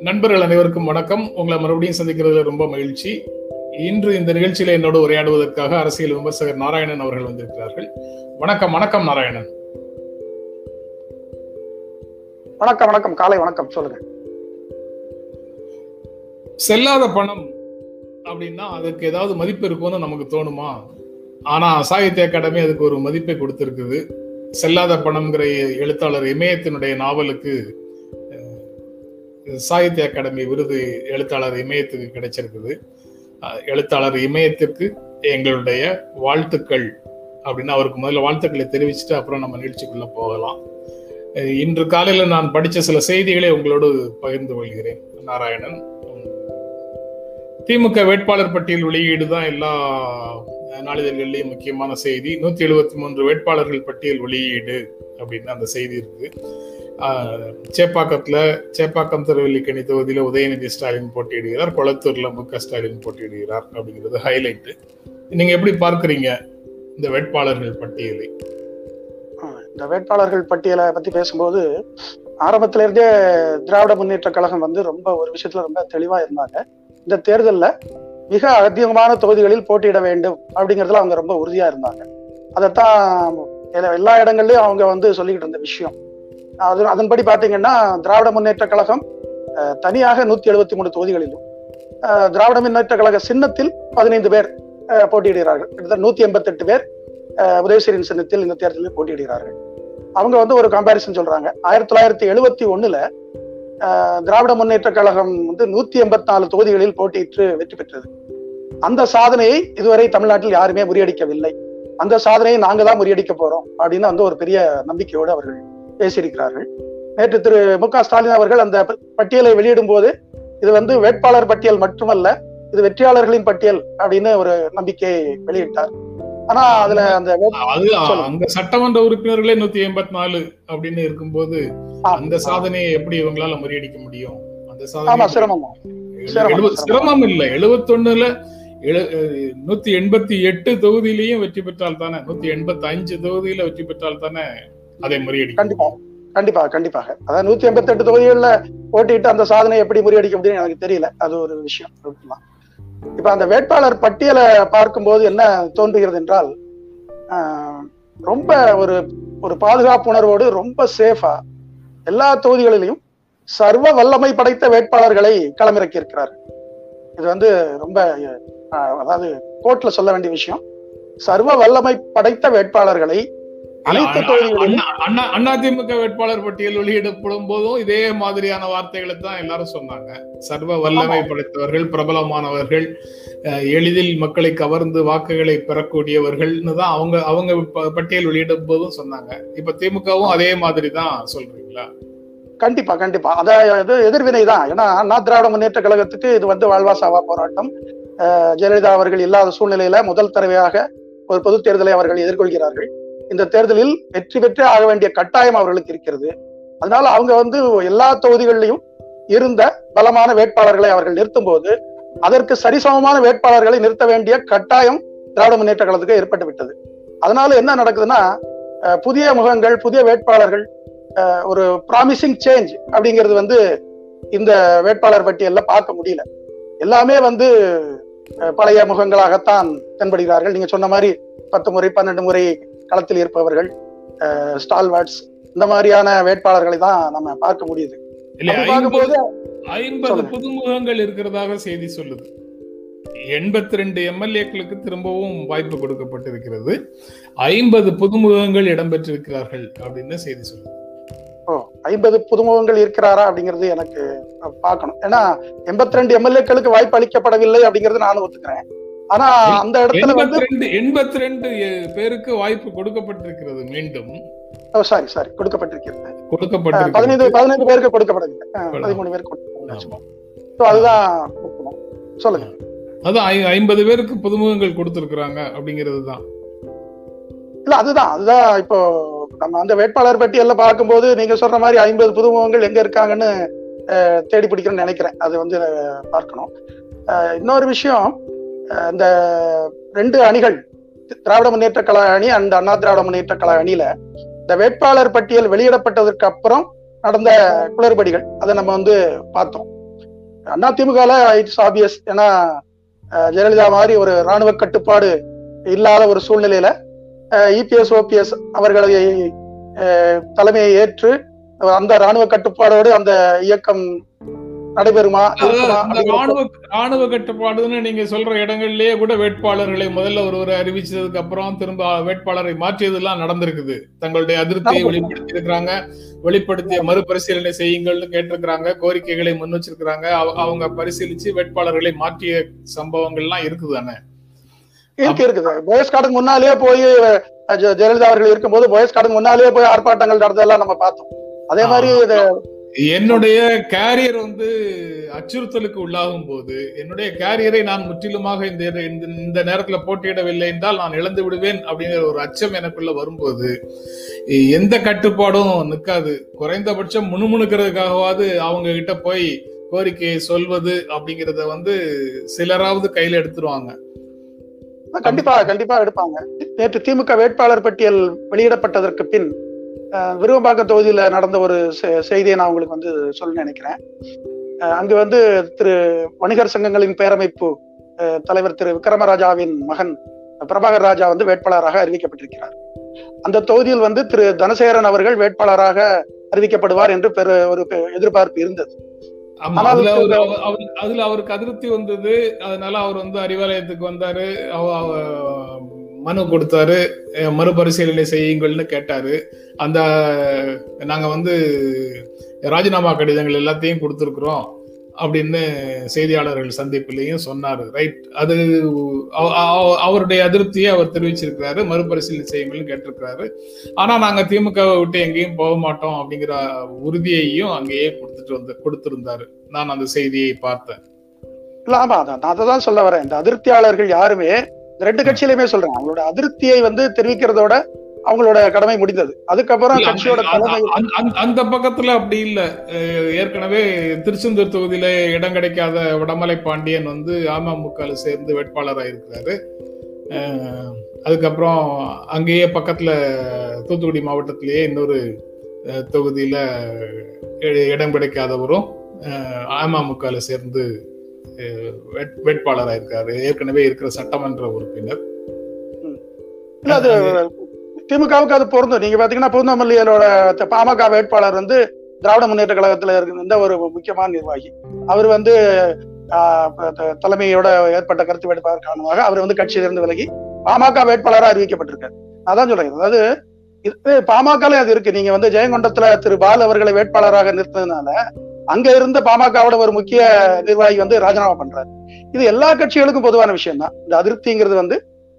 நண்பர்கள் அனைவருக்கும் வணக்கம். உங்களை மறுபடியும் சந்திக்கிறதுல ரொம்ப மகிழ்ச்சி. இன்று இந்த நிகழ்ச்சியில என்னோடு உரையாடுவதற்காக அரசியல் விமர்சகர் நாராயணன் அவர்கள் வந்திருக்கிறார்கள். வணக்கம் வணக்கம் நாராயணன். வணக்கம் வணக்கம். காலை வணக்கம். சொல்லுங்க. செல்லாத பணம் அப்படின்னா அதுக்கு ஏதாவது மதிப்பு இருக்கும்னு நமக்கு தோணுமா? ஆனா சாகித்ய அகாடமி அதுக்கு ஒரு மதிப்பை கொடுத்திருக்குது. செல்லாத பணம்ங்கிற எழுத்தாளர் இமயத்தினுடைய நாவலுக்கு சாகித்ய அகாடமி விருது எழுத்தாளர் இமயத்துக்கு கிடைச்சிருக்குது. எழுத்தாளர் இமயத்திற்கு எங்களுடைய வாழ்த்துக்கள் அப்படின்னு அவருக்கு முதல்ல வாழ்த்துக்களை தெரிவிச்சுட்டு அப்புறம் நம்ம நிகழ்ச்சிக்குள்ள போகலாம். இன்று காலையில நான் படித்த சில செய்திகளை உங்களோடு பகிர்ந்து கொள்கிறேன். நாராயணன் திமுக வேட்பாளர் பட்டியல் வெளியீடு தான் எல்லா நாளிதழ்கள்லேயும் முக்கியமான செய்தி நூத்தி எழுபத்தி மூன்று வேட்பாளர்கள் பட்டியல் வெளியீடு அப்படின்னு அந்த செய்தி இருக்கு. சேப்பாக்கத்துல சேப்பாக்கம் திருவல்லிக்கணி தொகுதியில உதயநிதி ஸ்டாலின் போட்டியிடுகிறார் கொளத்தூர்ல மு க ஸ்டாலின் போட்டியிடுகிறார் அப்படிங்கிறது ஹைலைட் நீங்க எப்படி பார்க்குறீங்க இந்த வேட்பாளர்கள் பட்டியலை? இந்த வேட்பாளர்கள் பட்டியலை பத்தி பேசும்போது ஆரம்பத்துல இருந்தே திராவிட முன்னேற்ற கழகம் வந்து ரொம்ப ஒரு விஷயத்துல ரொம்ப தெளிவா இருந்தாங்க. இந்த தேர்தலில் மிக அதிகமான தொகுதிகளில் போட்டியிட வேண்டும் அப்படிங்கிறதுல அவங்க ரொம்ப உறுதியா இருந்தாங்க. அதைத்தான் எல்லா இடங்கள்லயும் அவங்க வந்து சொல்லிக்கிட்டு இருந்த விஷயம். அது அதன்படி பாத்தீங்கன்னா திராவிட முன்னேற்ற கழகம் தனியாக நூத்தி எழுபத்தி மூணு தொகுதிகளிலும் திராவிட முன்னேற்ற கழக சின்னத்தில் பதினைந்து பேர் போட்டியிடுகிறார்கள். கிட்டத்தட்ட நூத்தி எண்பத்தி எட்டு பேர் உதயசீரின் சின்னத்தில் இந்த தேர்தலில் போட்டியிடுகிறார்கள். அவங்க வந்து ஒரு கம்பாரிசன் சொல்றாங்க. ஆயிரத்தி தொள்ளாயிரத்தி எழுபத்தி ஒண்ணுல திராவிட முன்னேற்ற கழகம் வந்து நூத்தி எண்பத்தி நாலு தொகுதிகளில் போட்டியிட்டு வெற்றி பெற்றது. அந்த சாதனையை இதுவரை தமிழ்நாட்டில் யாருமே முறியடிக்கவில்லை. அந்த சாதனையை நாங்க தான் முறியடிக்க போறோம் அப்படின்னு வந்து ஒரு பெரிய நம்பிக்கையோடு அவர்கள் பேசியிருக்கிறார்கள். நேற்று திரு மு க ஸ்டாலின் அவர்கள் அந்த பட்டியலை வெளியிடும் போது இது வந்து வேட்பாளர் பட்டியல் மட்டுமல்ல இது வெற்றியாளர்களின் பட்டியல் அப்படின்னு ஒரு நம்பிக்கையை வெளியிட்டார். ஆனா அதுல அந்த அங்க சட்டமன்ற உறுப்பினர்களே நூத்தி எண்பத்தி நாலு அப்படின்னு இருக்கும்போது அந்த சாதனையை எப்படி இவங்களால முறியடிக்க முடியும்? அந்த சாதனை சிரமம். இல்ல. எழுபத்தி ஒண்ணுல நூத்தி எண்பத்தி எட்டு தொகுதியிலையும் வெற்றி பெற்றால் தானே? நூத்தி எண்பத்தி அஞ்சு தொகுதியில வெற்றி பெற்றால் தானே அதை முறியடிக்க கண்டிப்பா. கண்டிப்பா கண்டிப்பாக. அதாவது நூத்தி எண்பத்தி எட்டு தொகுதிகளில் போட்டிட்டு அந்த சாதனை எப்படி முறியடிக்க முடியும் எனக்கு தெரியல. அது ஒரு விஷயம். இப்ப அந்த வேட்பாளர் பட்டியலை பார்க்கும்போது என்ன தோன்றுகிறது என்றால் ரொம்ப ஒரு ஒரு பாதுகாப்பு உணர்வோடு ரொம்ப சேஃபா எல்லா தொகுதிகளிலையும் சர்வ வல்லமை படைத்த வேட்பாளர்களை களமிறக்கி இருக்கிறார் இது வந்து ரொம்ப அதாவது கோர்ட்ல சொல்ல வேண்டிய விஷயம். சர்வ வல்லமை படைத்த வேட்பாளர்களை அனைத்து தொகுதிகளிலும் அதிமுக வேட்பாளர் பட்டியல் வெளியிடப்படும் போதும் இதே மாதிரியான வார்த்தைகளை தான் எல்லாரும் சொன்னாங்க. சர்வ வல்லமை படைத்தவர்கள் பிரபலமானவர்கள் எளிதில் மக்களை கவர்ந்து வாக்குகளை பெறக்கூடியவர்கள்னு தான் அவங்க அவங்க பட்டியல் வெளியிடும் போதும் சொன்னாங்க. இப்ப திமுகவும் அதே மாதிரி தான் சொல்றீங்களா? கண்டிப்பா கண்டிப்பா. அதாவது எதிர்வினை தான். ஏன்னா அண்ணா திராவிட முன்னேற்ற கழகத்துக்கு இது வந்து வாழ்வா சாவா போராட்டம். ஜெயலலிதா அவர்கள் இல்லாத சூழ்நிலையில முதல் தடவையாக ஒரு பொது தேர்தலை அவர்கள் எதிர்கொள்கிறார்கள். இந்த தேர்தலில் வெற்றி பெற்றே ஆக வேண்டிய கட்டாயம் அவர்களுக்கு இருக்கிறது. அதனால அவங்க வந்து எல்லா தொகுதிகளிலையும் இருந்த பலமான வேட்பாளர்களை அவர்கள் நிறுத்தும் போது அதற்கு சரிசமமான வேட்பாளர்களை நிறுத்த வேண்டிய கட்டாயம் திராவிட முன்னேற்ற கழகத்துக்கு ஏற்பட்டு விட்டது. அதனால என்ன நடக்குதுன்னா புதிய முகங்கள் புதிய வேட்பாளர்கள் ஒரு ப்ராமிசிங் சேஞ்ச் அப்படிங்கிறது வந்து இந்த வேட்பாளர் பட்டியல்ல பார்க்க முடியல. எல்லாமே வந்து பழைய முகங்களாகத்தான் தென்படுகிறார்கள். நீங்க சொன்ன மாதிரி பத்து முறை பன்னெண்டு முறை களத்தில் இருப்பவர்கள் ஸ்டால்வார்ட்ஸ் இந்த மாதிரியான வேட்பாளர்களை தான் நம்ம பார்க்க முடியுது. ஐம்பது புதுமுகங்கள் இருக்கிறதாக செய்தி சொல்லுது. எண்பத்தி ரெண்டு எம்எல்ஏக்களுக்கு திரும்பவும் வாய்ப்பு கொடுக்கப்பட்டிருக்கிறது. ஐம்பது புதுமுகங்கள் இடம்பெற்றிருக்கிறார்கள் அப்படின்னு செய்தி சொல்லுது. ஓ ஐம்பது புதுமுகங்கள் இருக்கிறாரா அப்படிங்கிறது எனக்கு பார்க்கணும். ஏன்னா எண்பத்தி ரெண்டு எம்எல்ஏக்களுக்கு வாய்ப்பு அளிக்கப்படவில்லை அப்படிங்கறது நானும் ஒத்துக்கிறேன். ஆனா அந்த இடத்துல வந்து எண்பத்தி ரெண்டு பேருக்கு வாய்ப்பு கொடுக்கப்பட்டிருக்கிறது மீண்டும். சாரி சாரி கொடுக்கப்பட்டிருக்கிறது. கொடுக்கப்பட்டு பதினைந்து பதினைந்து பேருக்கு கொடுக்கப்படவில்லை. பதிமூணு பேருக்கு கொடுக்கப்படவில்லை. அதுதான் சொல்லுங்க. அதான் ஐம்பது பேருக்கு புதுமுகங்கள் கொடுத்திருக்கிறாங்க அப்படிங்கிறது தான். இல்ல அதுதான் அதுதான் இப்போ நம்ம அந்த வேட்பாளர் பட்டியல்ல பார்க்கும்போது நீங்க சொல்ற மாதிரி ஐம்பது புதுமுகங்கள் எங்க இருக்காங்கன்னு தேடி பிடிக்கணும்னு நினைக்கிறேன். அது வந்து பார்க்கணும். இன்னொரு விஷயம் இந்த ரெண்டு அணிகள் திராவிட முன்னேற்ற கழக அணி அண்ட் அண்ணா திராவிட முன்னேற்ற கழக அணியில இந்த வேட்பாளர் பட்டியல் வெளியிடப்பட்டதற்கு அப்புறம் நடந்த குளறுபடிகள் அதை நம்ம வந்து பார்த்தோம். அண்ணா திமுகல இட்ஸ் ஆபியஸ் ஏன்னா ஜெயலலிதா மாதிரி ஒரு ராணுவ கட்டுப்பாடு இல்லாத ஒரு சூழ்நிலையில இபிஎஸ் ஓபிஎஸ் அவர்களை தலைமையை ஏற்று அந்த ராணுவ கட்டுப்பாடோடு அந்த இயக்கம் நடைபெறுமா? ராணுவ ராணுவ கட்டுப்பாடுன்னு நீங்க சொல்ற இடங்கள்லயே கூட வேட்பாளர்களை முதல்ல ஒருவரை அறிவிச்சதுக்கு அப்புறம் திரும்ப வேட்பாளரை மாற்றியதெல்லாம் நடந்திருக்குது. தங்களுடைய அதிருப்தியை வெளிப்படுத்தி இருக்கிறாங்க வெளிப்படுத்திய மறுபரிசீலனை செய்யுங்கள்னு கேட்டிருக்கிறாங்க. கோரிக்கைகளை முன் வச்சிருக்கிறாங்க. அவங்க பரிசீலிச்சு வேட்பாளர்களை மாற்றிய சம்பவங்கள்லாம் இருக்குது தானே இருக்கு இருக்குது. போயஸ் கார்டுக்கு முன்னாலேயே போய் ஜெயலலிதா அவர்கள் இருக்கும்போது போயஸ் கார்டுக்கு முன்னாலேயே போய் ஆர்ப்பாட்டங்கள் நடந்ததெல்லாம் நம்ம பார்த்தோம். அதே மாதிரி என்னுடைய கேரியர் வந்து அச்சுறுத்தலுக்கு உள்ளாகும் போது என்னுடைய கேரியரை நான் முற்றிலுமாக இந்த இந்த நேரத்துல போட்டியிடவில்லை என்றால் நான் இழந்து விடுவேன் அப்படிங்கிற ஒரு அச்சம் எனக்குள்ள வரும்போது எந்த கட்டுப்பாடும் நிற்காது. குறைந்தபட்சம் முணுமுணுக்கிறதுக்காகவாது அவங்க கிட்ட போய் கோரிக்கையை சொல்வது அப்படிங்கிறத வந்து சிலராவது கையில எடுத்துருவாங்க. கண்டிப்பா கண்டிப்பா எடுப்பாங்க. நேற்று திமுக வேட்பாளர் பட்டியல் வெளியிடப்பட்டதற்கு பின் விருவம்பாக்கம் தொகுதியில நடந்த ஒரு செய்தியை நான் உங்களுக்கு வந்து சொல்ல நினைக்கிறேன். அங்கு வந்து திரு வணிகர் சங்கங்களின் பேரமைப்பு தலைவர் திரு விக்ரமராஜாவின் மகன் பிரபாகர் ராஜா வந்து வேட்பாளராக அறிவிக்கப்பட்டிருக்கிறார். அந்த தொகுதியில் வந்து திரு தனசேகரன் அவர்கள் வேட்பாளராக அறிவிக்கப்படுவார் என்று பெரு ஒரு எதிர்பார்ப்பு இருந்தது. அதுல அவருக்கு அதிருப்தி வந்தது. அதனால அவர் வந்து அறிவாலயத்துக்கு வந்தாரு. மனு கொடுத்தாரு. மறுபரிசீலனை செய்யுங்கள்னு கேட்டாரு. அந்த நாங்க வந்து ராஜினாமா கடிதங்கள் எல்லாத்தையும் கொடுத்துருக்குறோம் அப்படின்னு செய்தியாளர்கள் சந்திப்புலையும் சொன்னாரு. ரைட். அது அவருடைய அதிருப்தியை அவர் தெரிவிச்சிருக்கிறாரு. மறுபரிசீலனை செய்யுங்கள்னு கேட்டிருக்கிறாரு. ஆனா நாங்க திமுகவை விட்டு எங்கேயும் போக மாட்டோம் அப்படிங்கிற உறுதியையும் அங்கேயே கொடுத்துட்டு வந்து கொடுத்திருந்தாரு. நான் அந்த செய்தியை பார்த்தேன். இல்ல ஆமா நான் அதை தான் சொல்ல வரேன். இந்த அதிருப்தியாளர்கள் யாருமே ரெண்டு கட்சியிலுமே சொல்றேன். அவங்களோட அதிருப்தியை வந்து தெரிவிக்கிறதோட அவங்களோட கடமை முடிந்தது. அதுக்கப்புறம் கட்சியோட தலைமை அந்த பக்கத்துல அப்படி இல்ல. ஏற்கனவே திருச்செந்தூர் தொகுதியில இடம் கிடைக்காத வடமலை பாண்டியன் வந்து அமமுக சேர்ந்து வேட்பாளராக இருக்கிறாரு. அதுக்கப்புறம் அங்கேயே பக்கத்துல தூத்துக்குடி மாவட்டத்திலேயே இன்னொரு தொகுதியில இடம் கிடைக்காதவரும் அமமுக சேர்ந்து வேட்பாளராக இருக்காரு ஏற்கனவே இருக்கிற சட்டமன்ற உறுப்பினர். அது திமுகவுக்கு அது பொருந்தும். நீங்க பாத்தீங்கன்னா பூந்தமல்லியலோட பாமக வேட்பாளர் வந்து திராவிட முன்னேற்ற கழகத்துல இருந்த ஒரு முக்கியமான நிர்வாகி. அவர் வந்து தலைமையோட ஏற்பட்ட கருத்து வேட்பாளர் காரணமாக அவர் வந்து கட்சியிலிருந்து விலகி பாமக வேட்பாளராக அறிவிக்கப்பட்டிருக்காரு. அதான் சொல்றேன். அதாவது பாமகல அது இருக்கு. நீங்க வந்து ஜெயங்கொண்டத்துல திரு பால் அவர்களை வேட்பாளராக நிறுத்ததுனால அங்க இருந்த பாமகவோட ஒரு முக்கிய நிர்வாகி வந்து ராஜினாமா பண்றாரு. இது எல்லா கட்சிகளுக்கும் பொதுவான விஷயம் தான் இந்த அதிருப்திங்கிறது வந்து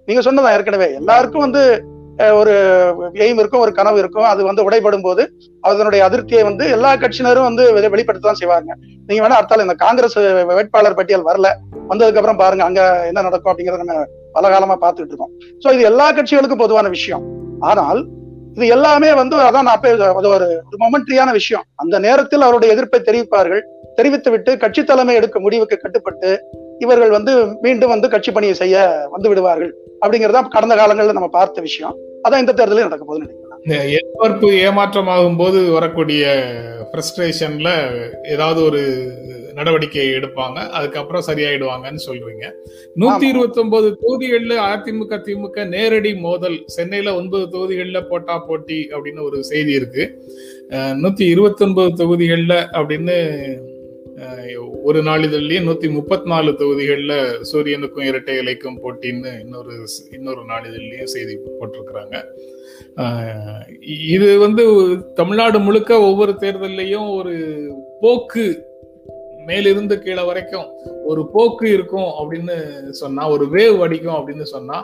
நீங்க சொன்னதான் ஏற்கனவே. எல்லாருக்கும் வந்து ஒரு எய்ம் இருக்கும் ஒரு கனவு இருக்கும். அது வந்து உடைபடும் போது அதனுடைய அதிருப்தியை வந்து எல்லா கட்சியினரும் வந்து வெளிப்படுத்ததான் செய்வாங்க. நீங்க வேணா அர்த்தால இந்த காங்கிரஸ் வேட்பாளர் பட்டியல் வரல வந்ததுக்கு அப்புறம் பாருங்க அங்க என்ன நடக்கும் அப்படிங்கறத நம்ம பல காலமா பார்த்துட்டு இருக்கோம். சோ இது எல்லா கட்சிகளுக்கும் பொதுவான விஷயம். ஆனால் இது எல்லாமே வந்து அதான் நான் அது ஒரு மொமெண்ட்ரியான விஷயம். அந்த நேரத்தில் அவருடைய எதிர்ப்பை தெரிவிப்பார்கள். தெரிவித்து விட்டு கட்சி தலைமை எடுக்க முடிவுக்கு கட்டுப்பட்டு இவர்கள் வந்து மீண்டும் வந்து கட்சி பணியை செய்ய வந்து விடுவார்கள். அப்படிங்கறத கடந்த காலங்களில் நம்ம பார்த்த விஷயம். அதான் இந்த தேர்தலில் நடக்க போகுதுன்னு நினைக்கிறேன் எதிர்பார்ப்பு ஏமாற்றமாகும் போது வரக்கூடிய ஃப்ரஸ்ட்ரேஷன்ல ஏதாவது ஒரு நடவடிக்கை எடுப்பாங்க. அதுக்கப்புறம் சரியாயிடுவாங்கன்னு சொல்றீங்க நூத்தி இருபத்தி ஒன்பது தொகுதிகள்ல அதிமுக திமுக நேரடி மோதல். சென்னையில ஒன்பது தொகுதிகள்ல போட்டா போட்டி அப்படின்னு ஒரு செய்தி இருக்கு. நூத்தி இருபத்தி ஒன்பது தொகுதிகள்ல அப்படின்னு ஒரு நாளிதழ்லயும் நூத்தி முப்பத்தி நாலு தொகுதிகள்ல சூரியனுக்கும் இரட்டை இலைக்கும் போட்டின்னு இன்னொரு இன்னொரு நாளிதழ்லயும் செய்தி போட்டிருக்கிறாங்க. இது வந்து தமிழ்நாடு முழுக்க ஒவ்வொரு தேர்தல்லையும் ஒரு போக்கு மேலிருந்து கீழே வரைக்கும் ஒரு போக்கு இருக்கும் அப்படின்னு சொன்னா ஒரு வேவ் அடிக்கும் அப்படின்னு சொன்னா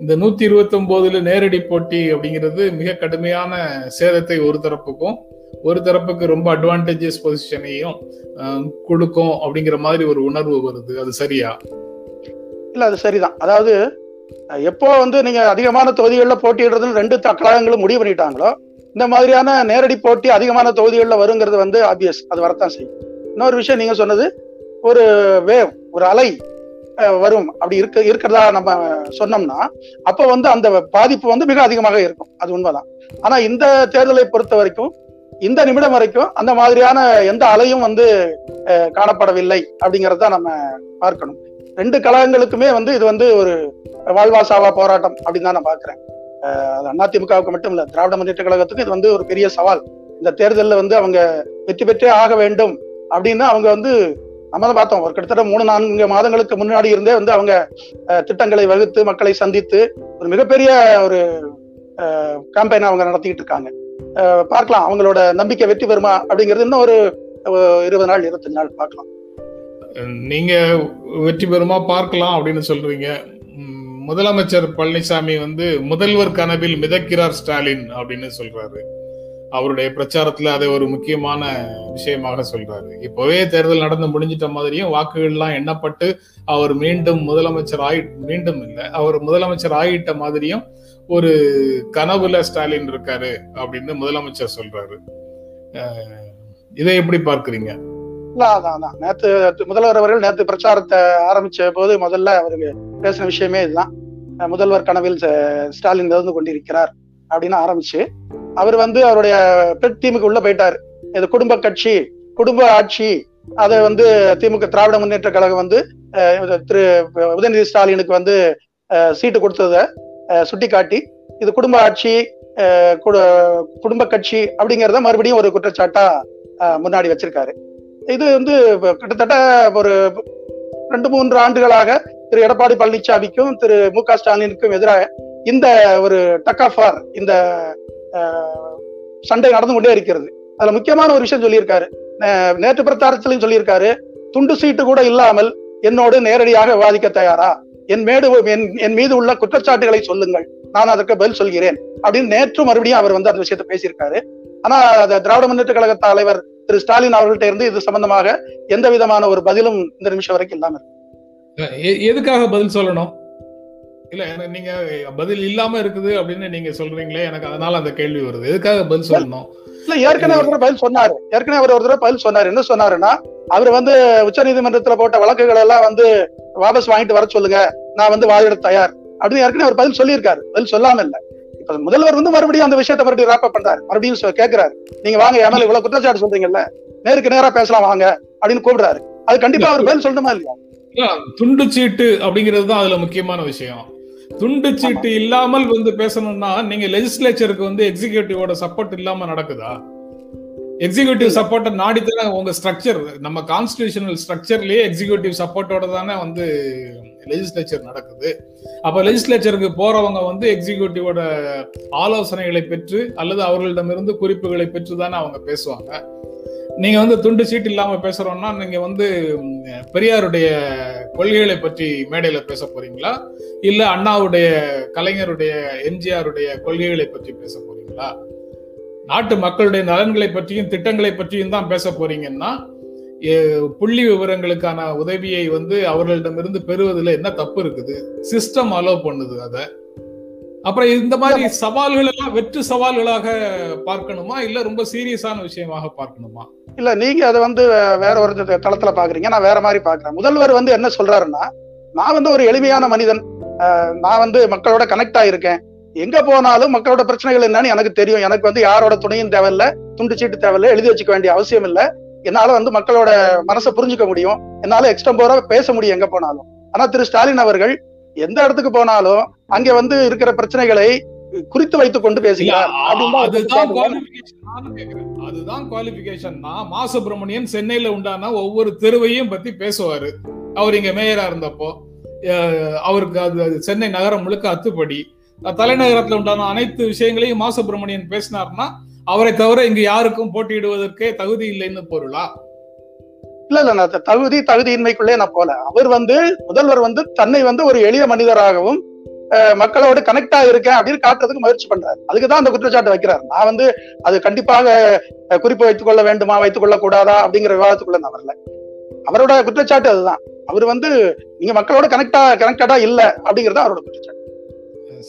இந்த நூத்தி இருபத்தி ஒன்பதுல நேரடி போட்டி அப்படிங்கிறது மிக கடுமையான சேதத்தை ஒரு தரப்புக்கும் ஒரு தரப்புக்கு ரொம்ப அட்வான்டேஜஸ் பொசிஷனையும் கொடுக்கும் அப்படிங்கிற மாதிரி ஒரு உணர்வு வருது. அது சரியா? இல்ல அது சரிதான். அதாவது எப்போ வந்து நீங்க அதிகமான தொகுதிகளில் போட்டியிடுறதுன்னு ரெண்டு கழகங்களும் முடிவு பண்ணிட்டாங்களோ இந்த மாதிரியான நேரடி போட்டி அதிகமான தொகுதிகளில் வருங்கிறது வந்து ஆப்வியஸ் அது வரத்தான் செய்யும். இன்னொரு விஷயம் நீங்க சொன்னது ஒரு வேவ் ஒரு அலை வரும். அப்படி இருக்க இருக்கிறதா நம்ம சொன்னோம்னா அப்ப வந்து அந்த பாதிப்பு வந்து மிக அதிகமாக இருக்கும். அது உண்மைதான். ஆனா இந்த தேர்தலை பொறுத்த வரைக்கும் இந்த நிமிடம் வரைக்கும் அந்த மாதிரியான எந்த அலையும் வந்து காணப்படவில்லை அப்படிங்கறத நம்ம பார்க்கணும். ரெண்டு கழகங்களுக்குமே வந்து இது வந்து ஒரு வாழ்வாசாவா போராட்டம் அப்படின்னு தான் நான் பாக்குறேன் அதிமுகவுக்கு மட்டும் இல்ல திராவிட முன்னேற்ற கழகத்துக்கு இது வந்து ஒரு பெரிய சவால். இந்த தேர்தலில் வந்து அவங்க வெற்றி பெற்றே ஆக வேண்டும் அப்படின்னு அவங்க வந்து நம்ம தான் பார்த்தோம். ஒரு கிட்டத்தட்ட மூணு நான்கு மாதங்களுக்கு முன்னாடி இருந்தே வந்து அவங்க திட்டங்களை வகுத்து மக்களை சந்தித்து ஒரு மிகப்பெரிய ஒரு கேம்பெயின் அவங்க நடத்திக்கிட்டு இருக்காங்க. பார்க்கலாம். அவங்களோட நம்பிக்கை வெற்றி பெறுமா அப்படிங்கிறது இன்னும் ஒரு இருபது நாள் இருபத்தஞ்சு நாள் பார்க்கலாம். நீங்க வெற்றி பெறுமா பார்க்கலாம் அப்படின்னு சொல்றீங்க. முதலமைச்சர் பழனிசாமி வந்து முதல்வர் கனவில் மிதக்கிறார் ஸ்டாலின் அப்படின்னு சொல்றாரு. அவருடைய பிரச்சாரத்துல அதை ஒரு முக்கியமான விஷயமாக சொல்றாரு. இப்பவே தேர்தல் நடந்து முடிஞ்சிட்ட மாதிரியும் வாக்குகள் எல்லாம் எண்ணப்பட்டு அவர் மீண்டும் முதலமைச்சர் ஆயி மீண்டும் இல்லை அவர் முதலமைச்சர் ஆகிட்ட மாதிரியும் ஒரு கனவுல ஸ்டாலின் இருக்காரு அப்படின்னு முதலமைச்சர் சொல்றாரு. இதை எப்படி பார்க்குறீங்க? இல்ல அதான் அதான். நேத்து முதல்வர் அவர்கள் நேத்து பிரச்சாரத்தை ஆரம்பிச்ச போது முதல்ல அவருக்கு பேசின விஷயமே இதுதான். முதல்வர் கனவில் ஸ்டாலின் இருந்து கொண்டிருக்கிறார் அப்படின்னு ஆரம்பிச்சு அவர் வந்து அவருடைய பெட் டீமுக்கு உள்ள போயிட்டாரு. இது குடும்ப கட்சி குடும்ப ஆட்சி அதை வந்து திமுக திராவிட முன்னேற்ற கழகம் வந்து திரு உதயநிதி ஸ்டாலினுக்கு வந்து சீட்டு கொடுத்ததை சுட்டி காட்டி இது குடும்ப ஆட்சி குடும்ப கட்சி அப்படிங்கிறத மறுபடியும் ஒரு குற்றச்சாட்டா முன்னாடி வச்சிருக்காரு. இது வந்து கிட்டத்தட்ட ஒரு ரெண்டு மூன்று ஆண்டுகளாக திரு எடப்பாடி பழனிசாமிக்கும் திரு மு க ஸ்டாலினுக்கும் எதிராக இந்த ஒரு டக் டக்காஃபார் இந்த சண்டை நடந்து கொண்டே இருக்கிறது. அதுல முக்கியமான ஒரு விஷயம் சொல்லியிருக்காரு. நேற்று பிரச்சாரத்திலையும் சொல்லியிருக்காரு துண்டு சீட்டு கூட இல்லாமல் என்னோடு நேரடியாக விவாதிக்க தயாரா? என் மேடு என் மீது உள்ள குற்றச்சாட்டுகளை சொல்லுங்கள். நான் அதற்கு பதில் சொல்கிறேன். அப்படின்னு நேற்று மறுபடியும் அவர் வந்து அந்த விஷயத்தை பேசியிருக்காரு. ஆனா திராவிட முன்னேற்ற கழக தலைவர் திரு ஸ்டாலின் அவர்கள்ட்ட இருந்து இது சம்பந்தமாக எந்த விதமான ஒரு பதிலும் இந்த நிமிஷம் வரைக்கும் இல்லாம இருக்கு. எதுக்காக பதில் சொல்லணும்? இல்ல நீங்க பதில் இல்லாம இருக்குது அப்படின்னு நீங்க சொல்றீங்களே எனக்கு அதனால அந்த கேள்வி வருது. எதுக்காக பதில் சொல்லணும்? இல்ல ஏற்கனவே ஒரு தடவை பதில் சொன்னாரு. ஏற்கனவே அவர் ஒரு தடவை பதில் சொன்னாரு. என்ன சொன்னாருன்னா அவர் வந்து உச்ச நீதிமன்றத்துல போட்ட வழக்குகள் எல்லாம் வந்து வாபஸ் வாங்கிட்டு வர சொல்லுங்க. நான் வந்து வாதிட தயார். அப்படின்னு ஏற்கனவே அவர் பதில் சொல்லியிருக்காரு. பதில் சொல்லாம இல்ல. இப்ப முதல்வர் வந்து மறுபடியும் அந்த விஷயத்தை மறுபடியும் ராப்ப பண்றாரு. மறுபடியும் கேட்கிறாரு நீங்க வாங்க என் இவ்வளவு குற்றச்சாட்டு சொல்றீங்கல்ல நேருக்கு நேரா பேசலாம் வாங்க அப்படின்னு கூப்பிடுறாரு. அது கண்டிப்பா அவர் பதில் சொல்லணுமா இல்லையா? துண்டு சீட்டு அப்படிங்கிறது தான் அதுல முக்கியமான விஷயம். துண்டு சீட்டு இல்லாமல் வந்து பேசணும்னா நீங்க லெஜிஸ்லேச்சருக்கு வந்து எக்ஸிகியூட்டிவோட சப்போர்ட் இல்லாம நடக்குதா? எக்ஸிகியூட்டிவ் சப்போர்ட்டை நாடித்தானே உங்க ஸ்ட்ரக்சர் நம்ம கான்ஸ்டியூஷனல் ஸ்ட்ரக்சர்லயே எக்ஸிகியூட்டிவ் சப்போர்ட்டோட தானே வந்து லெஜிஸ்லேச்சர் நடக்குது. அப்ப லெஜிஸ்லேச்சருக்கு போறவங்க வந்து எக்ஸிகியூட்டிவோட ஆலோசனைகளை பெற்று அல்லது அவர்களிடமிருந்து குறிப்புகளை பெற்று தானே அவங்க பேசுவாங்க. நீங்க வந்து துண்டு சீட்டு இல்லாம பேசுறோம்னா நீங்க வந்து பெரியாருடைய கொள்கைகளை பற்றி மேடையில பேச போறீங்களா? இல்ல அண்ணாவுடைய கலைஞருடைய எம்ஜிஆருடைய கொள்கைகளை பற்றி பேச போறீங்களா? நாட்டு மக்களுடைய நலன்களை பற்றியும் திட்டங்களை பற்றியும் தான் பேச போறீங்கன்னா புள்ளி விவரங்களுக்கான உதவியை வந்து அவர்களிடமிருந்து பெறுவதில் என்ன தப்பு இருக்குது? சிஸ்டம் அலோவ் பண்ணுது அதை. அப்புறம் இந்த மாதிரி சவால்கள் எல்லாம் வெற்று சவால்களாக பார்க்கணுமா? இல்ல ரொம்ப சீரியஸான விஷயமாக பார்க்கணுமா? இல்ல நீங்க அதை வந்து வேற ஒரு தளத்துல பாக்குறீங்க. நான் வேற மாதிரி பாக்குறேன். முதல்வர் வந்து என்ன சொல்றாருன்னா நான் வந்து ஒரு எளிமையான மனிதன். நான் வந்து மக்களோட கனெக்ட் ஆயிருக்கேன். எங்க போனாலும் மக்களோட பிரச்சனைகள் என்னன்னு எனக்கு தெரியும். எனக்கு வந்து யாரோட துணையும் தேவையில்ல. துண்டு சீட்டு தேவையில்ல. எழுதி வச்சுக்க வேண்டிய அவசியம் இல்லை. என்னால வந்து மக்களோட மனசை புரிஞ்சுக்க முடியும். என்னால எக்ஸ்டம்போரா பேச முடியும் எங்க போனாலும். ஆனா திரு ஸ்டாலின் அவர்கள் எந்த இடத்துக்கு போனாலும் அங்க வந்து இருக்கிற பிரச்சனைகளை குறித்து வைத்துக் கொண்டு பேசுகிறார். அதுதான் குவாலிபிகேஷன் மா சுப்பிரமணியன் சென்னையில உண்டான ஒவ்வொரு தெருவையும் பத்தி பேசுவாரு. அவர் இங்க மேயரா இருந்தப்போ. அவருக்கு அது சென்னை நகரம் முழுக்க அத்துப்படி. தலைநகரத்துல உண்டான அனைத்து விஷயங்களையும் மா சுப்பிரமணியன் பேசினார்னா அவரை தவிர இங்க யாருக்கும் போட்டியிடுவதற்கே தகுதி இல்லைன்னு பொருளா? இல்ல இல்ல நான் தகுதி தகுதியின்மைக்குள்ளே நான் போல. அவர் வந்து முதல்வர் வந்து தன்னை வந்து ஒரு எளிய மனிதராகவும் மக்களோடு கனெக்டா இருக்கேன் அப்படின்னு காட்டுறதுக்கு முயற்சி பண்றாரு. அதுக்குதான் அந்த குற்றச்சாட்டு வைக்கிறார். நான் வந்து அது கண்டிப்பாக குறிப்பு வைத்துக் கொள்ள வேண்டுமா வைத்துக் கொள்ள கூடாதா அப்படிங்கிற விவாதத்துக்குள்ள நான் வரல. அவரோட குற்றச்சாட்டு அதுதான். அவர் வந்து நீங்க மக்களோட கனெக்டா கனெக்டடா இல்ல அப்படிங்கறது அவரோட குற்றச்சாட்டு.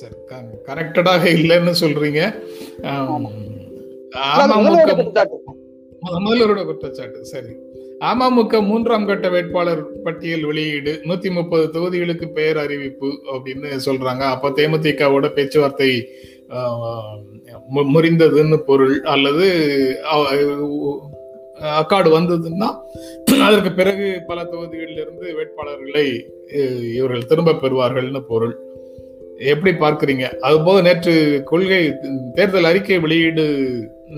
சார் கனெக்டடாக இல்லைன்னு சொல்றீங்க. முதல்வரோட குற்றச்சாட்டு சரி. அமமுக மூன்றாம் கட்ட வேட்பாளர் பட்டியல் வெளியீடு நூத்தி முப்பது தொகுதிகளுக்கு பெயர் அறிவிப்பு அப்படின்னு சொல்றாங்க. அப்ப தேமுதிகவோட பேச்சுவார்த்தை முறிந்ததுன்னு பொருள் அல்லது அக்காடு வந்ததுன்னா அதற்கு பிறகு பல தொகுதிகளில் இருந்து வேட்பாளர்களை இவர்கள் திரும்ப பெறுவார்கள்னு பொருள். எப்படி பார்க்குறீங்க? அதுபோக நேற்று கொள்கை தேர்தல் அறிக்கை வெளியீடு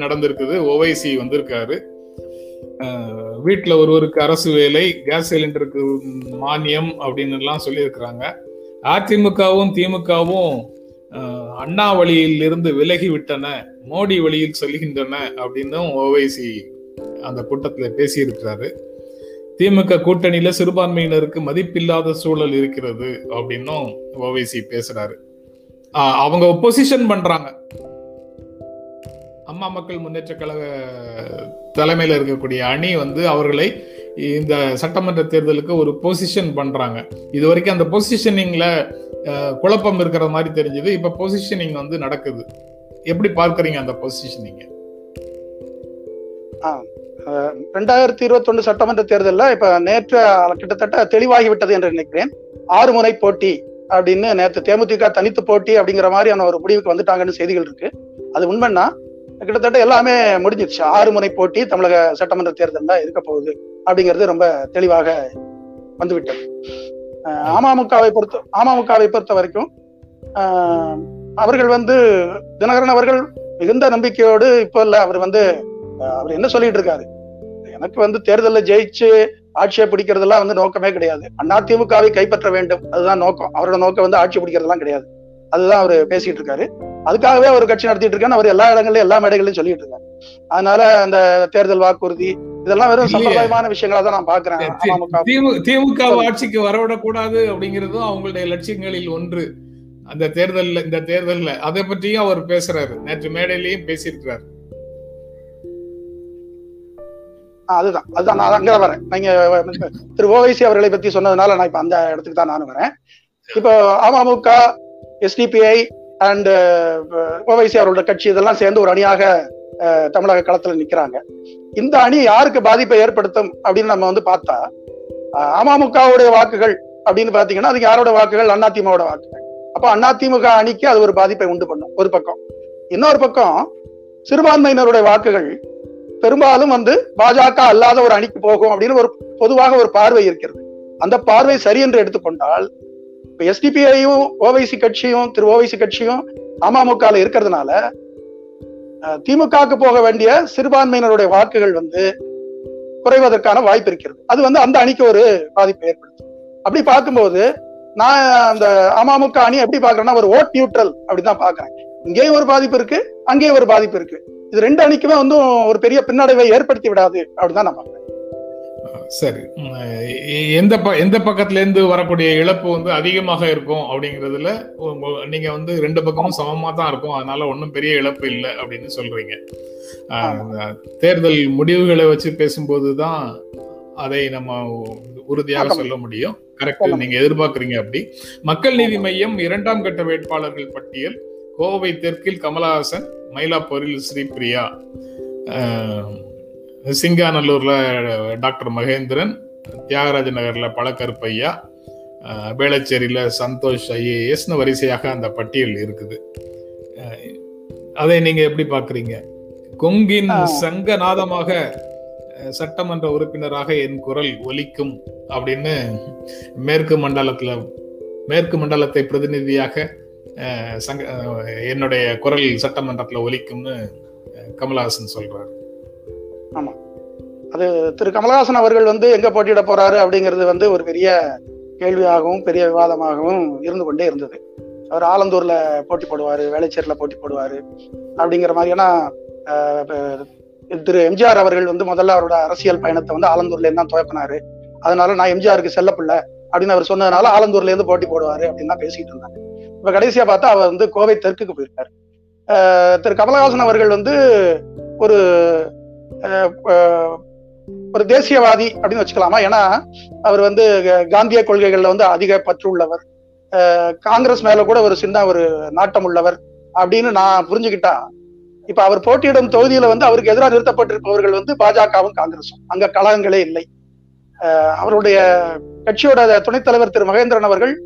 நடந்திருக்குது. ஓவைசி வந்திருக்காரு. வீட்டில் ஒருவருக்கு அரசு வேலை கேஸ் சிலிண்டருக்கு மானியம் அப்படின்னு எல்லாம் சொல்லியிருக்கிறாங்க. அதிமுகவும் திமுகவும் அண்ணா வழியில் இருந்து விலகி விட்டன மோடி வழியில் சொல்கின்றன அப்படின்னும் ஓவைசி அந்த கூட்டத்தில் பேசியிருக்கிறாரு. திமுக கூட்டணியில சிறுபான்மையினருக்கு மதிப்பில்லாத சூழல் இருக்கிறது அப்படின்னும் ஓவைசி பேசுறாரு. அவங்க ஒப்போசிஷன் பண்றாங்க. அம்மா மக்கள் முன்னேற்ற கழக தலைமையில இருக்கக்கூடிய அணி வந்து அவர்களை இந்த சட்டமன்ற தேர்தலுக்கு ஒரு பொசிஷன் பண்றாங்க. இது வரைக்கும் அந்த பொசிஷனிங்ல குழப்பம் இருக்கிற மாதிரி தெரிஞ்சது. இப்ப பொசிஷனிங் வந்து நடக்குது. எப்படி பார்க்குறீங்க அந்த பொசிஷனிங்க ரெண்டாயிரத்தி இருபத்தி ஒன்று சட்டமன்ற தேர்தலில் இப்ப நேற்று கிட்டத்தட்ட தெளிவாகிவிட்டது என்று நினைக்கிறேன். ஆறு முறை போட்டி அப்படின்னு நேற்று தேமுதிக தனித்து போட்டி அப்படிங்கிற மாதிரியான ஒரு முடிவுக்கு வந்துட்டாங்கன்னு செய்திகள் இருக்கு. அது உண்மைன்னா கிட்டத்தட்ட எல்லாமே முடிஞ்சிருச்சு. ஆறு முறை போட்டி தமிழக சட்டமன்ற தேர்தலில் இருக்க போகுது அப்படிங்கிறது ரொம்ப தெளிவாக வந்துவிட்டது. அமமுகவை பொறுத்த அமமுகவை பொறுத்த வரைக்கும் அவர்கள் வந்து தினகரன் அவர்கள் மிகுந்த நம்பிக்கையோடு இப்போ இல்லை அவர் வந்து அவர் என்ன சொல்லிட்டு இருக்காரு? எனக்கு வந்து தேர்தலில் ஜெயிச்சு ஆட்சியை பிடிக்கிறதெல்லாம் வந்து நோக்கமே கிடையாது. அதிமுகவை கைப்பற்ற வேண்டும். அதுதான் நோக்கம். அவரோட நோக்கம் வந்து ஆட்சி பிடிக்கிறதெல்லாம் கிடையாது. அதுதான் அவர் பேசிட்டு இருக்காரு. அதுக்காகவே அவர் கட்சி நடத்திட்டு இருக்கான்னு அவர் எல்லா இடங்களையும் எல்லா மேடைகளையும் சொல்லிட்டு இருக்காரு. அதனால அந்த தேர்தல் வாக்குறுதி இதெல்லாம் வெறும் சம்பிரதாயமான விஷயங்களா தான் நான் பாக்குறேன் திமுக ஆட்சிக்கு வரவிடக்கூடாது அப்படிங்கிறதும் அவங்களுடைய லட்சியங்களில் ஒன்று. அந்த தேர்தல்ல இந்த தேர்தல்ல. அதை பற்றியும் அவர் பேசுறாரு. நேற்று மேடையிலையும் பேசியிருக்கிறாரு. அதுதான். அதுதான். நான் அங்க வரேன். நீங்க திரு ஓவைசி அவர்களை பத்தி சொன்னதுனால நான் இப்ப அந்த இடத்துக்கு தான் நானும் வரேன். இப்போ அமமுக எஸ்டிபிஐ அண்ட் ஓவைசி அவரோட கட்சி இதெல்லாம் சேர்ந்து ஒரு அணியாக தமிழக களத்துல நிக்கிறாங்க. இந்த அணி யாருக்கு பாதிப்பை ஏற்படுத்தும் அப்படின்னு நம்ம வந்து பார்த்தா அமமுகவுடைய வாக்குகள் அப்படின்னு பாத்தீங்கன்னா அதுக்கு யாரோட வாக்குகள்? அதிமுகவோட வாக்குகள். அப்போ அதிமுக அணிக்கு அது ஒரு பாதிப்பை உண்டு பண்ணும். ஒரு பக்கம். இன்னொரு பக்கம் சிறுபான்மையினருடைய வாக்குகள் பெரும்பாலும் வந்து பாஜக அல்லாத ஒரு அணிக்கு போகும் அப்படின்னு ஒரு பொதுவாக ஒரு பார்வை இருக்கிறது. அந்த பார்வை சரி என்று எடுத்துக்கொண்டால் இப்ப எஸ்டிபிஐயும் ஓவைசி கட்சியும் திரு ஓவைசி கட்சியும் அமமுக இருக்கிறதுனால திமுகவுக்கு போக வேண்டிய சிறுபான்மையினருடைய வாக்குகள் வந்து குறைவதற்கான வாய்ப்பு இருக்கிறது. அது வந்து அந்த அணிக்கு ஒரு பாதிப்பை ஏற்படுத்தும். அப்படி பார்க்கும்போது நான் அந்த அமமுக அணி எப்படி பாக்குறேன்னா ஒரு ஓட் நியூட்ரல் அப்படிதான் பாக்குறேன் இங்கேயும் ஒரு பாதிப்பு இருக்கு அங்கேயும் ஒரு பாதிப்பு இருக்கு. இது ரெண்டு அணிக்குமே வந்து ஒரு பெரிய பின்னடைவை ஏற்படுத்தி விடாது அப்படிதான் நான் பாக்குறேன் சரி. எந்த ப எந்த பக்கத்துல இருந்து வரக்கூடிய இழப்பு வந்து அதிகமாக இருக்கும் அப்படிங்கிறதுல நீங்க வந்து ரெண்டு பக்கமும் சமமா தான் இருக்கும். அதனால ஒன்றும் பெரிய இழப்பு இல்லை அப்படின்னு சொல்றீங்க. தேர்தல் முடிவுகளை வச்சு பேசும்போது தான் அதை நம்ம உறுதியாக சொல்ல முடியும். கரெக்ட் நீங்க எதிர்பார்க்கறீங்க அப்படி. மக்கள் நீதி மையம் இரண்டாம் கட்ட வேட்பாளர்கள் பட்டியல் கோவை தெற்கில் கமலஹாசன் மயிலாப்பூரில் ஸ்ரீபிரியா சிங்காநல்லூர்ல டாக்டர் மகேந்திரன் தியாகராஜ நகர்ல பழக்கருப்பையா வேளச்சேரியில சந்தோஷ் ஐஏஎஸ்னு வரிசையாக அந்த பட்டியல் இருக்குது. அதை நீங்க எப்படி பாக்குறீங்க கொங்கின் சங்கநாதமாக சட்டமன்ற உறுப்பினராக என் குரல் ஒலிக்கும் அப்படின்னு மேற்கு மண்டலத்துல மேற்கு மண்டலத்தை பிரதிநிதியாக சங்க என்னுடைய குரல் சட்டமன்றத்தில் ஒலிக்கும்னு கமலஹாசன் சொல்றாரு. ஆமா. அது திரு கமலஹாசன் அவர்கள் வந்து எங்க போட்டியிட போறாரு அப்படிங்கிறது வந்து ஒரு பெரிய கேள்வியாகவும் பெரிய விவாதமாகவும் இருந்து கொண்டே இருந்தது. அவர் ஆலந்தூர்ல போட்டி போடுவாரு வேலைச்சேரில போட்டி போடுவாரு அப்படிங்கிற மாதிரியான திரு எம்ஜிஆர் அவர்கள் வந்து முதல்ல அவரோட அரசியல் பயணத்தை வந்து ஆலந்தூர்ல தான் துவக்கினாரு. அதனால நான் எம்ஜிஆருக்கு செல்லப்பில்லை அப்படின்னு அவர் சொன்னதுனால ஆலந்தூர்ல இருந்து போட்டி போடுவாரு அப்படின்னு தான் பேசிட்டு இருந்தாங்க இப்ப கடைசியா பார்த்தா அவர் வந்து கோவை தெற்குக்கு போயிருக்காரு. திரு கமலஹாசன் அவர்கள் வந்து ஒரு ஒரு தேசியவாதி அப்படின்னு வச்சுக்கலாமா? ஏன்னா அவர் வந்து காந்திய கொள்கைகள்ல வந்து அதிக பற்று உள்ளவர். காங்கிரஸ் மேல கூட ஒரு சின்ன ஒரு நாட்டம் உள்ளவர் அப்படின்னு நான் புரிஞ்சுக்கிட்டா இப்ப அவர் போட்டியிடும் தொகுதியில வந்து அவருக்கு எதிராக நிறுத்தப்பட்டிருப்பவர்கள் வந்து பாஜகவும் காங்கிரஸும் அங்க கழகங்களே இல்லை. அஹ் அவருடைய கட்சியோட துணைத் தலைவர் திரு மகேந்திரன் அவர்கள்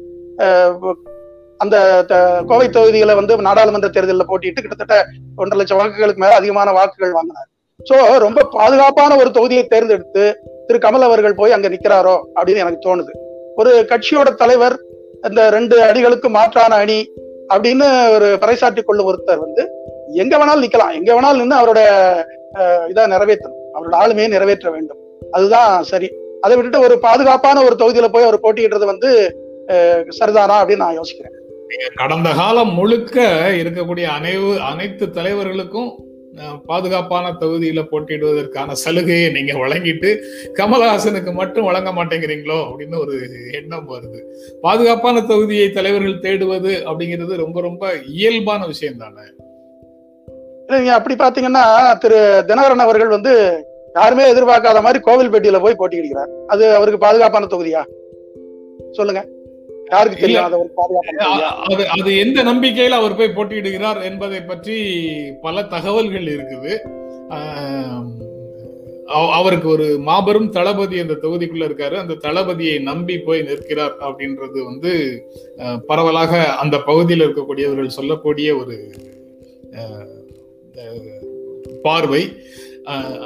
அந்த த- கோவை தொகுதியில வந்து நாடாளுமன்ற தேர்தலில் போட்டிட்டு கிட்டத்தட்ட ஒன்றரை லட்சம் வாக்குகளுக்கு மேல அதிகமான வாக்குகள் வாங்கினார். சோ ரொம்ப பாதுகாப்பான ஒரு தொகுதியை தேர்ந்தெடுத்து திரு கமல் அவர்கள் போய் அங்க நிக்கிறாரோ அப்படின்னு எனக்கு தோணுது. ஒரு கட்சியோட தலைவர் இந்த ரெண்டு அணிகளுக்கு மாற்றான அணி அப்படின்னு ஒரு பறைசாற்றி கொள்ளும் ஒருத்தர் வந்து எங்க வேணாலும் நிக்கலாம். எங்க வேணாலும் நின்று அவரோட இதை நிறைவேற்றணும். அவரோட ஆளுமையை நிறைவேற்ற வேண்டும். அதுதான் சரி. அதை விட்டுட்டு ஒரு பாதுகாப்பான ஒரு தொகுதியில போய் அவர் போட்டியிடுறது வந்து சரிதானா அப்படின்னு நான் யோசிக்கிறேன். கடந்த காலம் முழுக்க இருக்கக்கூடிய அனைவு அனைத்து தலைவர்களுக்கும் பாதுகாப்பான தொகுதியில போட்டியிடுவதற்கான சலுகையை நீங்க வழங்கிட்டு கமல்ஹாசனுக்கு மட்டும் வழங்க மாட்டேங்கிறீங்களோ அப்படின்னு ஒரு எண்ணம் வருது. பாதுகாப்பான தொகுதியை தலைவர்கள் தேடுவது அப்படிங்கிறது ரொம்ப ரொம்ப இயல்பான விஷயம் தானே நீங்க அப்படி பாத்தீங்கன்னா திரு தினகரன் அவர்கள் வந்து யாருமே எதிர்பார்க்காத மாதிரி கோவில்பேட்டியில போய் போட்டியிடுகிறார். அது அவருக்கு பாதுகாப்பான தொகுதியா? சொல்லுங்க. யாருக்கு அது எந்த நம்பிக்கையில அவர் போய் போட்டியிடுகிறார் என்பதை பற்றி பல தகவல்கள் இருக்குது. அவருக்கு ஒரு மாபெரும் தளபதி அந்த தொகுதிக்குள்ள இருக்காரு. அந்த தளபதியை நம்பி போய் நிற்கிறார் அப்படின்றது வந்து பரவலாக அந்த பகுதியில் இருக்கக்கூடியவர்கள் சொல்லக்கூடிய ஒரு பார்வை.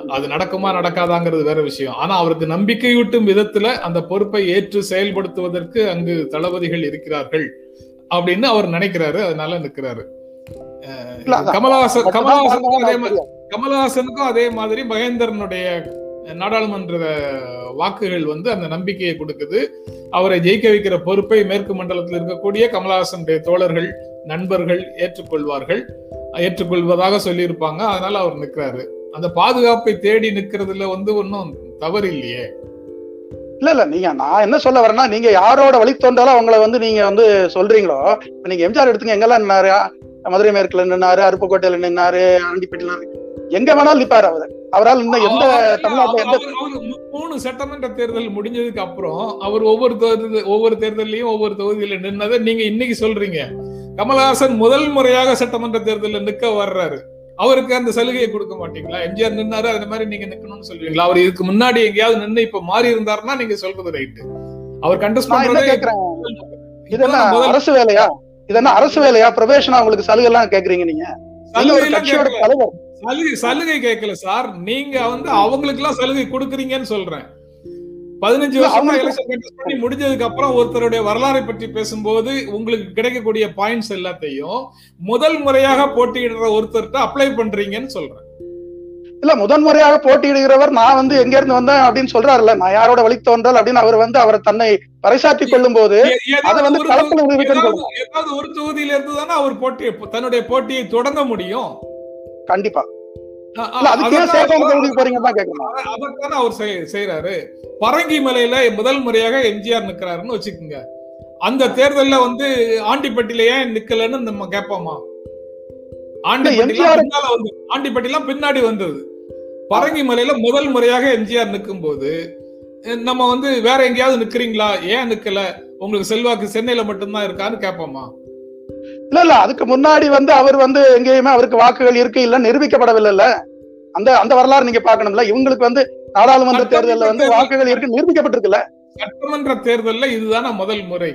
அது நடக்குமா நடக்காதாங்கிறது வேற விஷயம். ஆனா அவருக்கு நம்பிக்கையூட்டும் விதத்துல அந்த பொறுப்பை ஏற்று செயல்படுத்துவதற்கு அங்கு தளபதிகள் இருக்கிறார்கள் அப்படின்னு அவர் நினைக்கிறாரு. அதனால அதான். கமலஹாசன் கமலஹாசனுக்கும் அதே மாதிரி. கமலஹாசனுக்கும் அதே மாதிரி மகேந்திரனுடைய நாடாளுமன்ற வாக்குகள் வந்து அந்த நம்பிக்கையை கொடுக்குது. அவரை ஜெயிக்க வைக்கிற பொறுப்பை மேற்கு மண்டலத்தில் இருக்கக்கூடிய கமலஹாசனுடைய தோழர்கள் நண்பர்கள் ஏற்றுக்கொள்வார்கள். ஏற்றுக்கொள்வதாக சொல்லியிருப்பாங்க. அதனால அவர் நிக்கிறாரு அந்த பாதுகாப்பை தேடி நிக்கிறதுல வந்து ஒன்றும் தவறு இல்லையே இல்ல இல்ல நீங்க நான் என்ன சொல்ல வரேன்னா நீங்க யாரோட வழி தோன்றாலும் அவங்கள வந்து நீங்க வந்து சொல்றீங்களோ நீங்க எம்ஜிஆர் எடுத்துங்க எங்கெல்லாம் நின்னாரு? மதுரை மேற்குல நின்னாரு அருப்புக்கோட்டையில நின்னாரு ஆண்டிப்பட்டியில எங்க வேணாலும் நிப்பாரு அவரு. அவரால் இன்னும் எந்த தமிழ்நாட்டுல எந்த மூணு சட்டமன்ற தேர்தல் முடிஞ்சதுக்கு அப்புறம் அவர் ஒவ்வொரு ஒவ்வொரு தேர்தலையும் ஒவ்வொரு தொகுதியில நின்னதை நீங்க இன்னைக்கு சொல்றீங்க. கமலஹாசன் முதல் முறையாக சட்டமன்ற தேர்தலில் நிக்க வர்றாரு. அவருக்கு அந்த சலுகையை கொடுக்க மாட்டீங்களா? எம்ஜிஆர் நின்னாரு அந்த மாதிரி நீங்க நிக்கணும்னு சொல்றீங்களா? அவர் இதுக்கு முன்னாடி எங்கேயாவது நின்னு இப்ப மாறி இருந்தாருன்னா நீங்க சொல்றது ரைட்டு. அவர் கண்டெஸ்ட் பண்றதே கேக்குறேன். இது என்ன இப்பதான் முதல் அரசு வேலையா? இது என்ன அரசு வேலையா? பிரவேசனா உங்களுக்கு சலுகை எல்லாம் கேக்குறீங்க நீங்க? சலுகை சலுகை கேட்கல சார். நீங்க வந்து அவங்களுக்கு எல்லாம் சலுகை கொடுக்குறீங்கன்னு சொல்றேன். பதினஞ்சு வருஷமா அவங்களுக்கு- எலெக்ஷன் கண்டெஸ்ட் பண்ணி முடிஞ்சதுக்கு அப்புறம் ஒருத்தருடைய வரலாறை பற்றி பேசும்போது உங்களுக்கு கிடைக்கக்கூடிய பாயிண்ட்ஸ் எல்லாத்தையும் முதல் முறையாக போட்டியிடுற ஒருத்தர்கிட்ட அப்ளை பண்றீங்கன்னு சொல்றேன். இல்ல முதன் முறையாக போட்டியிடுகிறவர் நான் வந்து எங்க இருந்து வந்தேன் அப்படின்னு சொல்றாருல்ல. நான் யாரோட வழி தோன்றல் அப்படின்னு அவர் வந்து அவர் தன்னை பறைசாற்றி கொள்ளும் போது அதை வந்து ஒரு களத்துல ஏதாவது ஒரு தொகுதியில இருந்து தானே அவர் போட்டி தன்னுடைய போட்டியை தொடங்க முடியும். கண்டிப்பா. அவர் செய்- செய்யறாரு பரங்கி மலையில முதல் முறையாக எம்ஜிஆர் நிக்கிறாருன்னு வச்சுக்கோங்க. அந்த தேர்தல்ல வந்து ஆண்டிப்பட்டியில ஏன் நிக்கலன்னு நம்ம கேட்போமா? ஆண்டிப்பட்டிலாம் பின்னாடி வந்தது. பரங்கி மலையில முதல் முறையாக எம்ஜிஆர் நிற்கும் போது நம்ம வந்து வேற எங்கேயாவது நிக்கிறீங்களா? ஏன் நிக்கல? உங்களுக்கு செல்வாக்கு சென்னையில மட்டும்தான் இருக்கான்னு கேட்போமா? இல்ல இல்ல அதுக்கு முன்னாடி வந்து அவர் வந்து எங்கேயுமே அவருக்கு வாக்குகள் இருக்கு இல்ல நிரூபிக்கப்படவில்லை அந்த அந்த வரலாறு நீங்க பார்க்கணும்ல. இவங்களுக்கு வந்து நாடாளுமன்ற தேர்தல்ல வந்து வாக்குகள் இருக்கு நிரூபிக்கப்பட்டிருக்குல்ல. சட்டமன்ற தேர்தல்ல இதுதானே முதல் முறை.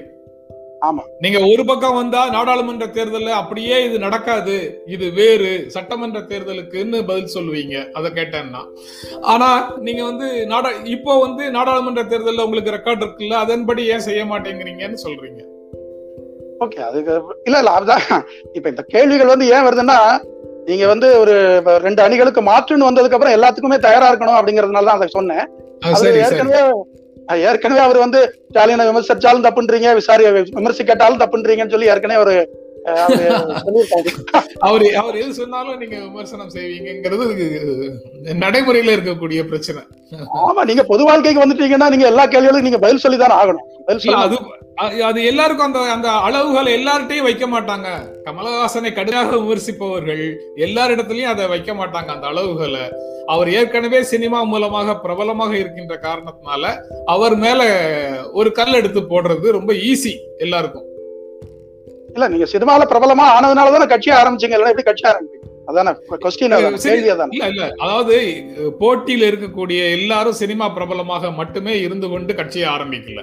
ஆமா. நீங்க ஒரு பக்கம் வந்தா நாடாளுமன்ற தேர்தல்ல அப்படியே இது நடக்காது. இது வேறு. சட்டமன்ற தேர்தலுக்குன்னு பதில் சொல்லுவீங்க. அதை கேட்டேன்னா. ஆனா நீங்க வந்து நாடா இப்போ வந்து நாடாளுமன்ற தேர்தல்ல உங்களுக்கு ரெக்கார்ட் இருக்குல்ல அதன்படி ஏன் செய்ய மாட்டேங்கிறீங்கன்னு சொல்றீங்க. ஓகே அதுக்கு இல்ல இல்ல அதுதான். இப்ப இந்த கேள்விகள் வந்து ஏன் வருதுன்னா நீங்க வந்து ஒரு ரெண்டு அணிகளுக்கு மாற்றுன்னு வந்ததுக்கு அப்புறம் எல்லாத்துக்குமே தயாரா இருக்கணும் அப்படிங்கறதுனால தான் அதை சொன்னேன். அது ஏற்கனவே ஏற்கனவே அவர் வந்து ஸ்டாலினை விமர்சிச்சாலும் தப்புன்றீங்க விசாரி விமர்சிக்கட்டாலும் தப்புன்றீங்கன்னு சொல்லி ஏற்கனவே ஒரு அவரு அவர் எது சொன்னாலும் நீங்க விமர்சனம் செய்வீங்கிறது நடைமுறையில இருக்கக்கூடிய பிரச்சனை. ஆமா நீங்க பொது வாழ்க்கைக்கு வந்துட்டீங்கன்னா நீங்க எல்லா கேள்விகளுக்கும் நீங்க பதில் சொல்லி தானே ஆகணும் அது- அது எல்லாருக்கும் அந்த அந்த அளவுகளை எல்லார்ட்டையும் வைக்க மாட்டாங்க. கமலஹாசனை கடுமையாக விமர்சிப்பவர்கள் எல்லாரிடத்துலயும் அதை வைக்க மாட்டாங்க அந்த அளவுகளை. அவர் ஏற்கனவே சினிமா மூலமாக பிரபலமாக இருக்கின்ற காரணத்தினால அவர் மேல ஒரு கல் எடுத்து போடுறது ரொம்ப ஈஸி எல்லாருக்கும். இல்ல நீங்க சினிமால பிரபலமா ஆனதுனால தானே கட்சி ஆரம்பிச்சீங்க இல்லைன்னா எப்படி கட்சி ஆரம்பிப்பீங்க? அதானே கொஸ்டின் இல்ல இல்ல அதாவது போட்டியில இருக்கக்கூடிய எல்லாரும் சினிமா பிரபலமாக மட்டுமே இருந்து கொண்டு கட்சியை ஆரம்பிக்கல.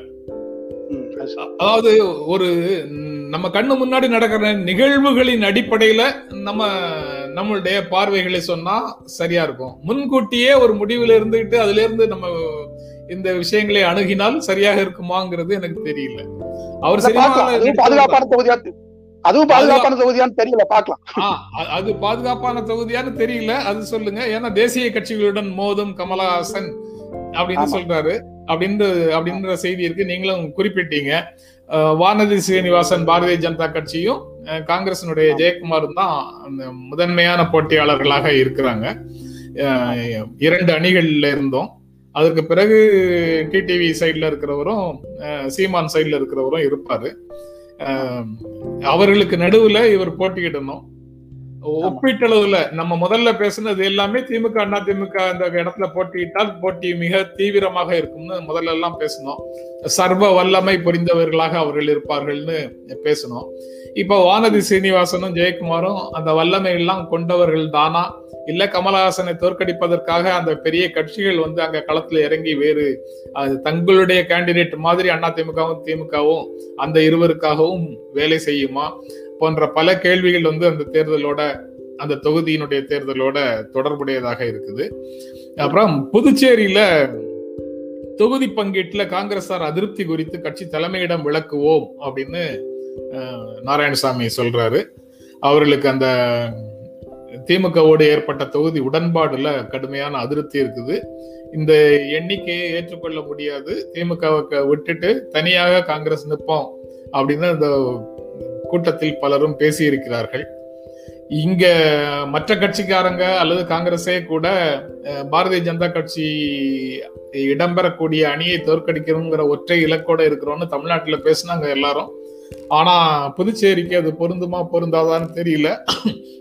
அதாவது ஒரு நம்ம கண்ணு முன்னாடி நடக்கிற நிகழ்வுகளின் அடிப்படையில நம்ம நம்மளுடைய பார்வைகளை சொன்னா சரியா இருக்கும். முன்கூட்டியே ஒரு முடிவுல இருந்துகிட்டு அதுல இருந்து நம்ம இந்த விஷயங்களை அணுகினால் சரியாக இருக்குமாங்கிறது எனக்கு தெரியல. அவர் பாதுகாப்பான தொகுதியா அதுவும் பாதுகாப்பான தொகுதியான்னு தெரியல அ- அது பாதுகாப்பான தொகுதியான்னு தெரியல. அது சொல்லுங்க. ஏன்னா தேசிய கட்சிகளுடன் மோதும் கமலஹாசன் அப்படின்னு. சொல்றாரு. அப்படின்னு அப்படின்ற செய்தி இருக்கு. நீங்களும் குறிப்பிட்டீங்க. வானதி சீனிவாசன் பாரதிய ஜனதா கட்சியும் காங்கிரசினுடைய ஜெயக்குமாரும் தான் முதன்மையான போட்டியாளர்களாக இருக்கிறாங்க. இரண்டு அணிகள்ல இருந்தோம். அதற்கு பிறகு டிடிவி சைடில் இருக்கிறவரும் சீமான் சைடில் இருக்கிறவரும் இருப்பார். அவர்களுக்கு நடுவில் இவர் போட்டியிடணும். ஒப்பீட்டளவுல நம்ம முதல்ல பேசுனது எல்லாமே திமுக அண்ணா திமுக அந்த இடத்துல போட்டியிட்டால் போட்டி மிக தீவிரமாக இருக்கும்னு முதல்ல எல்லாம் பேசணும் சர்வ வல்லமை புரிந்தவர்களாக அவர்கள் இருப்பார்கள்னு பேசணும் இப்போ வானதி சீனிவாசனும் ஜெயக்குமாரும் அந்த வல்லமை எல்லாம் கொண்டவர்கள் தானா? இல்ல கமலஹாசனை தோற்கடிப்பதற்காக அந்த பெரிய கட்சிகள் வந்து அங்க களத்துல இறங்கி வேறு அது தங்களுடைய கேண்டிடேட் மாதிரி அண்ணா திமுகவும் திமுகவும் அந்த இருவருக்காகவும் வேலை செய்யுமா போன்ற பல கேள்விகள் வந்து அந்த தேர்தலோட அந்த தொகுதியினுடைய தேர்தலோட தொடர்புடையதாக இருக்குது. அப்புறம் புதுச்சேரியில தொகுதி பங்கீட்டுல காங்கிரசார் அதிருப்தி குறித்து கட்சி தலைமையிடம் விளக்குவோம் அப்படின்னு நாராயணசாமி சொல்றாரு. அவர்களுக்கு அந்த திமுகவோடு ஏற்பட்ட தொகுதி உடன்பாடுல கடுமையான அதிருப்தி இருக்குது. இந்த எண்ணிக்கையை ஏற்றுக்கொள்ள முடியாது. திமுகவை விட்டுட்டு தனியாக காங்கிரஸ் நிற்போம் அப்படின்னு இந்த கூட்டத்தில் பலரும் பேசியிருக்கிறார்கள். இங்க மற்ற கட்சிக்காரங்க அல்லது காங்கிரஸே கூட பாரதிய ஜனதா கட்சி இடம்பெறக்கூடிய அணியை தோற்கடிக்கணுங்கிற ஒற்றை இலக்கோட இருக்கிறோம்னு தமிழ்நாட்டுல பேசினாங்க எல்லாரும். ஆனா புதுச்சேரிக்கு அது பொருந்துமா பொருந்தாதான்னு தெரியல.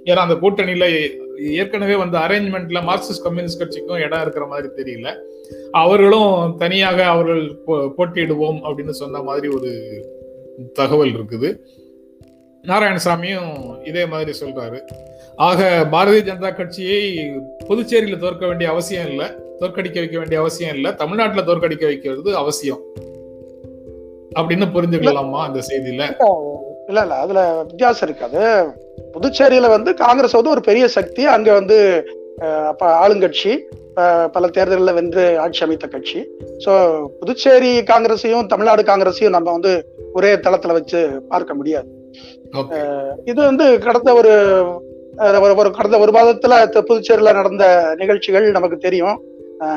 ஏன்னா அந்த கூட்டணியில ஏற்கனவே வந்து அரேஞ்ச்மெண்ட்ல மார்க்சிஸ்ட் கம்யூனிஸ்ட் கட்சிக்கும் இடம் இருக்கிற மாதிரி தெரியல. அவர்களும் தனியாக அவர்கள் போ- போட்டியிடுவோம் அப்படின்னு சொன்ன மாதிரி ஒரு தகவல் இருக்குது. நாராயணசாமியும் இதே மாதிரி சொல்றாரு. ஆக பாரதிய ஜனதா கட்சியை புதுச்சேரியில தோற்க வேண்டிய அவசியம் இல்லை. தோற்கடிக்க வைக்க வேண்டிய அவசியம் இல்லை. தமிழ்நாட்டுல தோற்கடிக்க வைக்கிறது அவசியம். அப்படின்னு புரிஞ்சுக்கலாமா அந்த செய்தியில? இல்ல இல்ல அதுல வித்தியாசம் இருக்காது புதுச்சேரியில வந்து காங்கிரஸ் வந்து ஒரு பெரிய சக்தி. அங்க வந்து அப்ப ஆளுங்கட்சி அஹ், பல தேர்தலில் வென்று ஆட்சி அமைத்த கட்சி. ஸோ புதுச்சேரி காங்கிரஸையும் தமிழ்நாடு காங்கிரஸையும் நம்ம வந்து ஒரே தளத்துல வச்சு பார்க்க முடியாது. இது வந்து கடந்த ஒரு ஒரு- கடந்த ஒரு மாதத்துல புதுச்சேரியில நடந்த நிகழ்ச்சிகள் நமக்கு தெரியும்.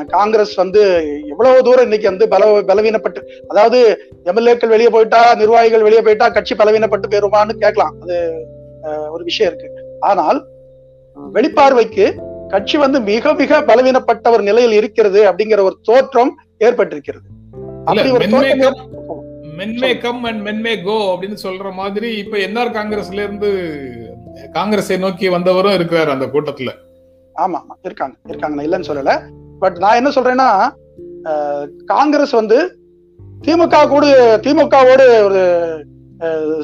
காங்கிரஸ் வந்து எவ்வளவு தூரம் இன்னைக்கு வந்து பல பலவீனப்பட்டு அதாவது எம்எல்ஏக்கள் வெளியே போயிட்டா நிர்வாகிகள் வெளியே போயிட்டா கட்சி பலவீனப்பட்டு போயிருமான்னு கேட்கலாம். அது ஒரு விஷயம் இருக்கு. ஆனால் வெளிப்பார்வைக்கு கட்சி வந்து மிக மிக பலவீனப்பட்ட ஒரு நிலையில் இருக்கிறது அப்படிங்கிற ஒரு தோற்றம் ஏற்பட்டிருக்கிறது. அப்படி ஒரு தோற்றம் மென்மே கம் அண்ட் மென்மே கோ அப்படின்னு சொல்ற மாதிரி இப்ப என்ஆர் காங்கிரஸ்ல இருந்து காங்கிரஸை நோக்கி வந்தவரும் இருக்கிறாரு அந்த கூட்டத்துல. ஆமா ஆமா. இருக்காங்க இருக்காங்க. நான் இல்லைன்னு சொல்லல. பட் நான் என்ன சொல்றேன்னா காங்கிரஸ் வந்து திமுக கூட திமுகவோடு ஒரு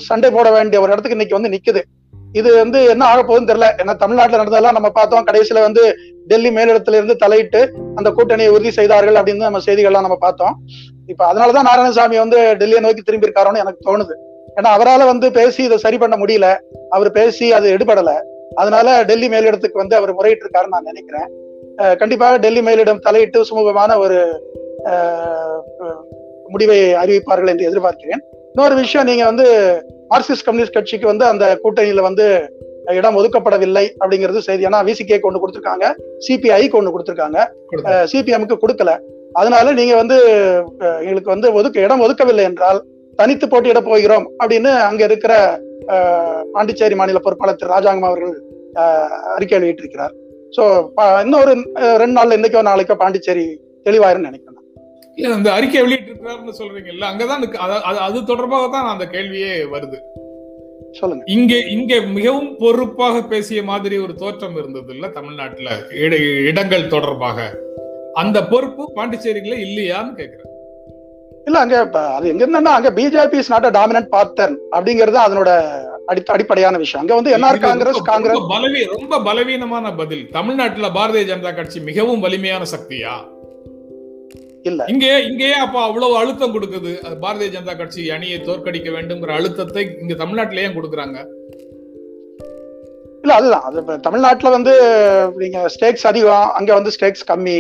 சண்டை போட வேண்டிய ஒரு இடத்துக்கு இன்னைக்கு வந்து நிக்குது. இது வந்து என்ன ஆகப்போகுதுன்னு தெரியல. ஏன்னா தமிழ்நாட்டில் நடந்ததெல்லாம் நம்ம பார்த்தோம். கடைசியில வந்து டெல்லி மேலிடத்துல இருந்து தலையிட்டு அந்த கூட்டணியை உறுதி செய்தார்கள் அப்படின்னு நம்ம செய்திகள்லாம் நம்ம பார்த்தோம். இப்ப அதனாலதான் நாராயணசாமி வந்து டெல்லியை நோக்கி திரும்பி இருக்காரோன்னு எனக்கு தோணுது. ஏன்னா அவரால வந்து பேசி இதை சரி பண்ண முடியல. அவர் பேசி அது எடுபடல. அதனால டெல்லி மேலிடத்துக்கு வந்து அவர் முறையிட்டு இருக்காருன்னு நான் நினைக்கிறேன். கண்டிப்பாக டெல்லி மேலிடம் தலையிட்டு சுமூகமான ஒரு முடிவை அறிவிப்பார்கள் என்று எதிர்பார்க்கிறேன். இன்னொரு விஷயம் நீங்க வந்து மார்க்சிஸ்ட் கம்யூனிஸ்ட் கட்சிக்கு வந்து அந்த கூட்டணியில வந்து இடம் ஒதுக்கப்படவில்லை அப்படிங்கிறது செய்தி. ஏன்னா விசிகே கொண்டு கொடுத்திருக்காங்க சிபிஐக்கு ஒன்று கொடுத்திருக்காங்க. கொடுத்தாரு. சிபிஎம்க்கு கொடுக்கல. அதனால நீங்க வந்து எங்களுக்கு வந்து ஒதுக்க இடம் ஒதுக்கவில்லை என்றால் தனித்து போட்டியிட போகிறோம் அப்படின்னு அங்க இருக்கிற பாண்டிச்சேரி மாநில பொறுப்பாளர் திரு ராஜாங்கம் அவர்கள் அறிக்கை வெளியிட்டிருக்கிறார். ஸோ இன்னொரு ரெண்டு நாள்ல இன்னைக்கோ நாளைக்கோ பாண்டிச்சேரி தெளிவாயிருன்னு நினைக்கிறேன் இல்ல இந்த அறிக்கை வெளியிட்டு இருக்கிறாருன்னு சொல்றீங்கல்ல அங்கதான் அத- தொடர்பாக தான் அந்த கேள்வியே வருது. சொல்லுங்க. இங்கே இங்கே மிகவும் பொறுப்பாக பேசிய மாதிரி ஒரு தோற்றம் இருந்தது இல்ல தமிழ்நாட்டுல இட- இடங்கள் தொடர்பாக. அந்த பொறுப்பு பாண்டிச்சேரியில இல்லையான்னு கேக்குறேன். இல்ல அங்க அது எங்க இருந்தா அங்க BJP is not a dominant partner அப்படிங்கிறது அதனோட அடி அடிப்படையான விஷயம். அங்க வந்து என்ஆர் காங்கிரஸ் காங்கிரஸ் பலவீ ரொம்ப பலவீனமான பதில். தமிழ்நாட்டுல பாரதிய ஜனதா கட்சி மிகவும் வலிமையான சக்தியா? இல்ல. இங்கே இங்கேயே அப்ப அவ்வளவு அழுத்தம் கொடுக்குது. பாரதிய ஜனதா கட்சி அணியை தோற்கடிக்க வேண்டும்ங்கிற அழுத்தத்தை இங்க தமிழ்நாட்டிலேயே கொடுக்குறாங்க? இல்ல அதுதான். அது தமிழ்நாட்டுல வந்து நீங்க ஸ்டேக்ஸ் அதிகம் அங்க வந்து ஸ்டேக்ஸ் கம்மி.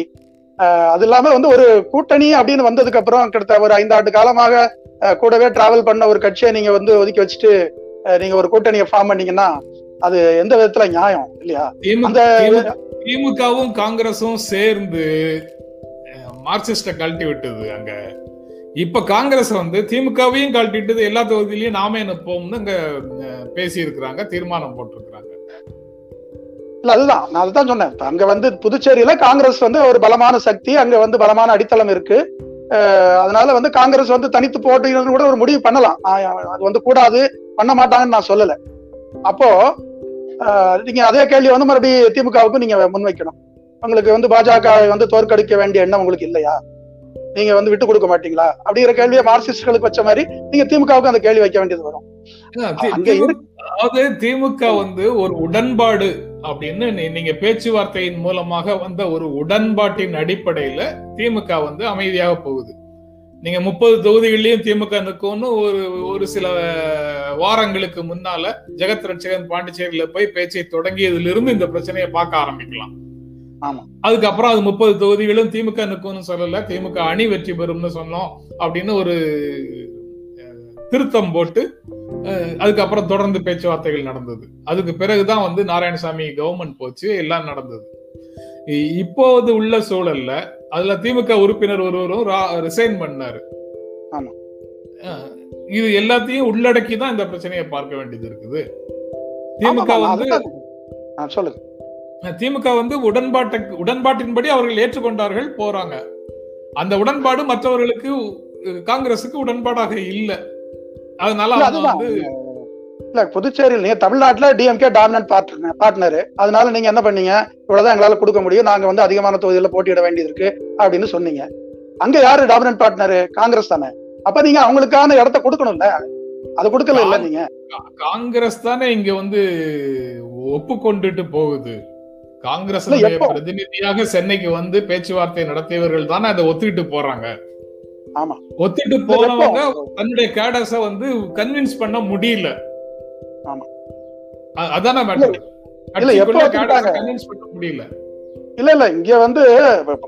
அது இல்லாம வந்து ஒரு கூட்டணி அப்படின்னு வந்ததுக்கு அப்புறம் கிட்டத்தட்ட ஒரு ஐந்தாண்டு காலமாக அஹ் கூடவே டிராவல் பண்ண ஒரு கட்சியை நீங்க வந்து ஒதுக்கி வச்சுட்டு நீங்க ஒரு கூட்டணியை ஃபார்ம் பண்ணீங்கன்னா அது எந்த விதத்துல நியாயம் இல்லையா? அந்த திமுக- திமுகவும் காங்கிரஸும் சேர்ந்து மார்க்சிஸ்டை கழட்டி விட்டது அங்க. இப்ப காங்கிரஸ் வந்து திமுகவையும் கழட்டிட்டு எல்லா தொகுதியிலையும் நாமே நிற்போம்னு அங்க பேசி இருக்கிறாங்க தீர்மானம் போட்டிருக்கிறாங்க. இல்ல அதுதான். நான் அதுதான் சொன்னேன். அங்க வந்து புதுச்சேரியில காங்கிரஸ் வந்து ஒரு பலமான சக்தி அங்க வந்து பலமான அடித்தளம் இருக்கு. அதனால வந்து காங்கிரஸ் வந்து தனித்து போட்டியிடணும்னு கூட ஒரு முடிவு பண்ணலாம். நான் அது வந்து கூடாது. பண்ண மாட்டாங்கன்னு நான் சொல்லல. அப்போ நீங்க அதே கேள்வி வந்து மறுபடியும் திமுகவுக்கு நீங்க முன்வைக்கணும். உங்களுக்கு வந்து பாஜக வந்து தோற்கடிக்க வேண்டிய எண்ணம் உங்களுக்கு இல்லையா? நீங்க வந்து விட்டு கொடுக்க மாட்டீங்களா? அப்படிங்கிற கேள்வியை மார்க்சிஸ்டுகளுக்கு வச்ச மாதிரி நீங்க திமுகவுக்கு அந்த கேள்வி வைக்க வேண்டியது வரும். அதாவது திமுக வந்து ஒரு உடன்பாடு அப்படின்னு நீங்க பேச்சுவார்த்தையின் மூலமாக வந்த ஒரு உடன்பாட்டின் அடிப்படையில திமுக வந்து அமைதியாக போகுது. நீங்க முப்பது தொகுதிகள்லயும் திமுக நிற்கும்னு ஒரு ஒரு சில வாரங்களுக்கு முன்னால ஜெகத் ரட்சகன் பாண்டிச்சேரியில போய் பேச்சை தொடங்கியதிலிருந்து இந்த பிரச்சனையை பார்க்க ஆரம்பிக்கலாம். அதுக்கப்புறம் அது முப்பது தொகுதிகளும் திமுக நிற்கும்னு சொல்லல. திமுக அணி வெற்றி பெறும்னு சொன்னோம் அப்படின்னு ஒரு திருத்தம் போட்டு அதுக்கப்புறம் தொடர்ந்து பேச்சுவார்த்தைகள் நடந்தது. அதுக்கு பிறகுதான் வந்து நாராயணசாமி கவர்மெண்ட் போச்சு எல்லாம் நடந்தது. இப்போது உள்ள சூழல்ல அதுல திமுக உறுப்பினர் ஒருவரும் ரிசைன் பண்ணாரு. இது எல்லாத்தையும் உள்ளடக்கி தான் இந்த பிரச்சனையை பார்க்க வேண்டியது இருக்குது. திமுக வந்து சொல்லுங்க. திமுக வந்து உடன்பாட்டுக்கு உடன்பாட்டின்படி அவர்கள் ஏற்றுக்கொண்டார்கள் போறாங்க. அந்த உடன்பாடு மற்றவர்களுக்கு காங்கிரசுக்கு உடன்பாடாக இல்ல. அதனால. வந்து இல்ல புதுச்சேரியில் நீங்க தமிழ்நாட்டுல டிஎம்கே டாமினன்ட் பார்ட்னர் பார்ட்னர் அதனால நீங்க என்ன பண்ணீங்க? இவ்வளவுதான் எங்களால கொடுக்க முடியும். நாங்க வந்து அதிகமான தொகுதியில போட்டியிட வேண்டியது இருக்கு அப்படின்னு சொன்னீங்க. அங்க யாரு டாமினன்ட் பார்ட்னர் காங்கிரஸ் தானே. அப்ப நீங்க அவங்களுக்கான இடத்த கொடுக்கணும்ல. அது கொடுக்கல இல்ல நீங்க? காங்கிரஸ் தானே இங்க வந்து ஒப்புக்கொண்டுட்டு போகுது. காங்கிரஸ்? பிரதிநிதியாக சென்னைக்கு வந்து பேச்சுவார்த்தை நடத்தியவர்கள் தானே அதை ஒத்துக்கிட்டு போறாங்க ஆமா. ஒத்துட்டு எப்போ? தன்னுடைய கேடஸ வந்து கன்வின்ஸ் பண்ண முடியல ஆமா. அ- அதானே மேட்டர்? கன்வின்ஸ் பண்ண முடியல இல்ல இல்ல இங்க வந்து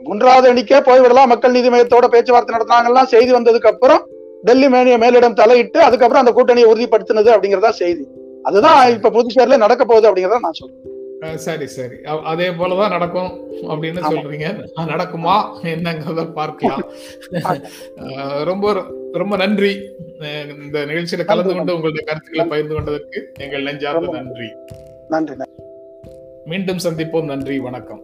மூன்றாவது அணிக்கே போய்விடலாம் மக்கள் நீதி மையத்தோட பேச்சுவார்த்தை நடத்தினாங்கலாம் செய்தி வந்ததுக்கு அப்புறம் டெல்லி மேனிய மேலிடம் தலையிட்டு அதுக்கப்புறம் அந்த கூட்டணியை உறுதிப்படுத்தினது அப்படிங்கறதா செய்தி அதுதான் இப்ப புதுச்சேரியில நடக்க போகுது அப்படிங்கறத நான் சொல்றேன் சரி சரி. அதே போலதான் நடக்கும் அப்படின்னு. சொல்றீங்க. நடக்குமா? என்னங்கிறத பார்க்கலாம். ரொம்ப ரொம்ப நன்றி. இந்த நிகழ்ச்சியில கலந்து கொண்டு உங்களுடைய கருத்துக்களை பகிர்ந்து கொண்டதற்கு எங்கள் நெஞ்சார்ந்த நன்றி நன்றி. மீண்டும் சந்திப்போம். நன்றி வணக்கம்.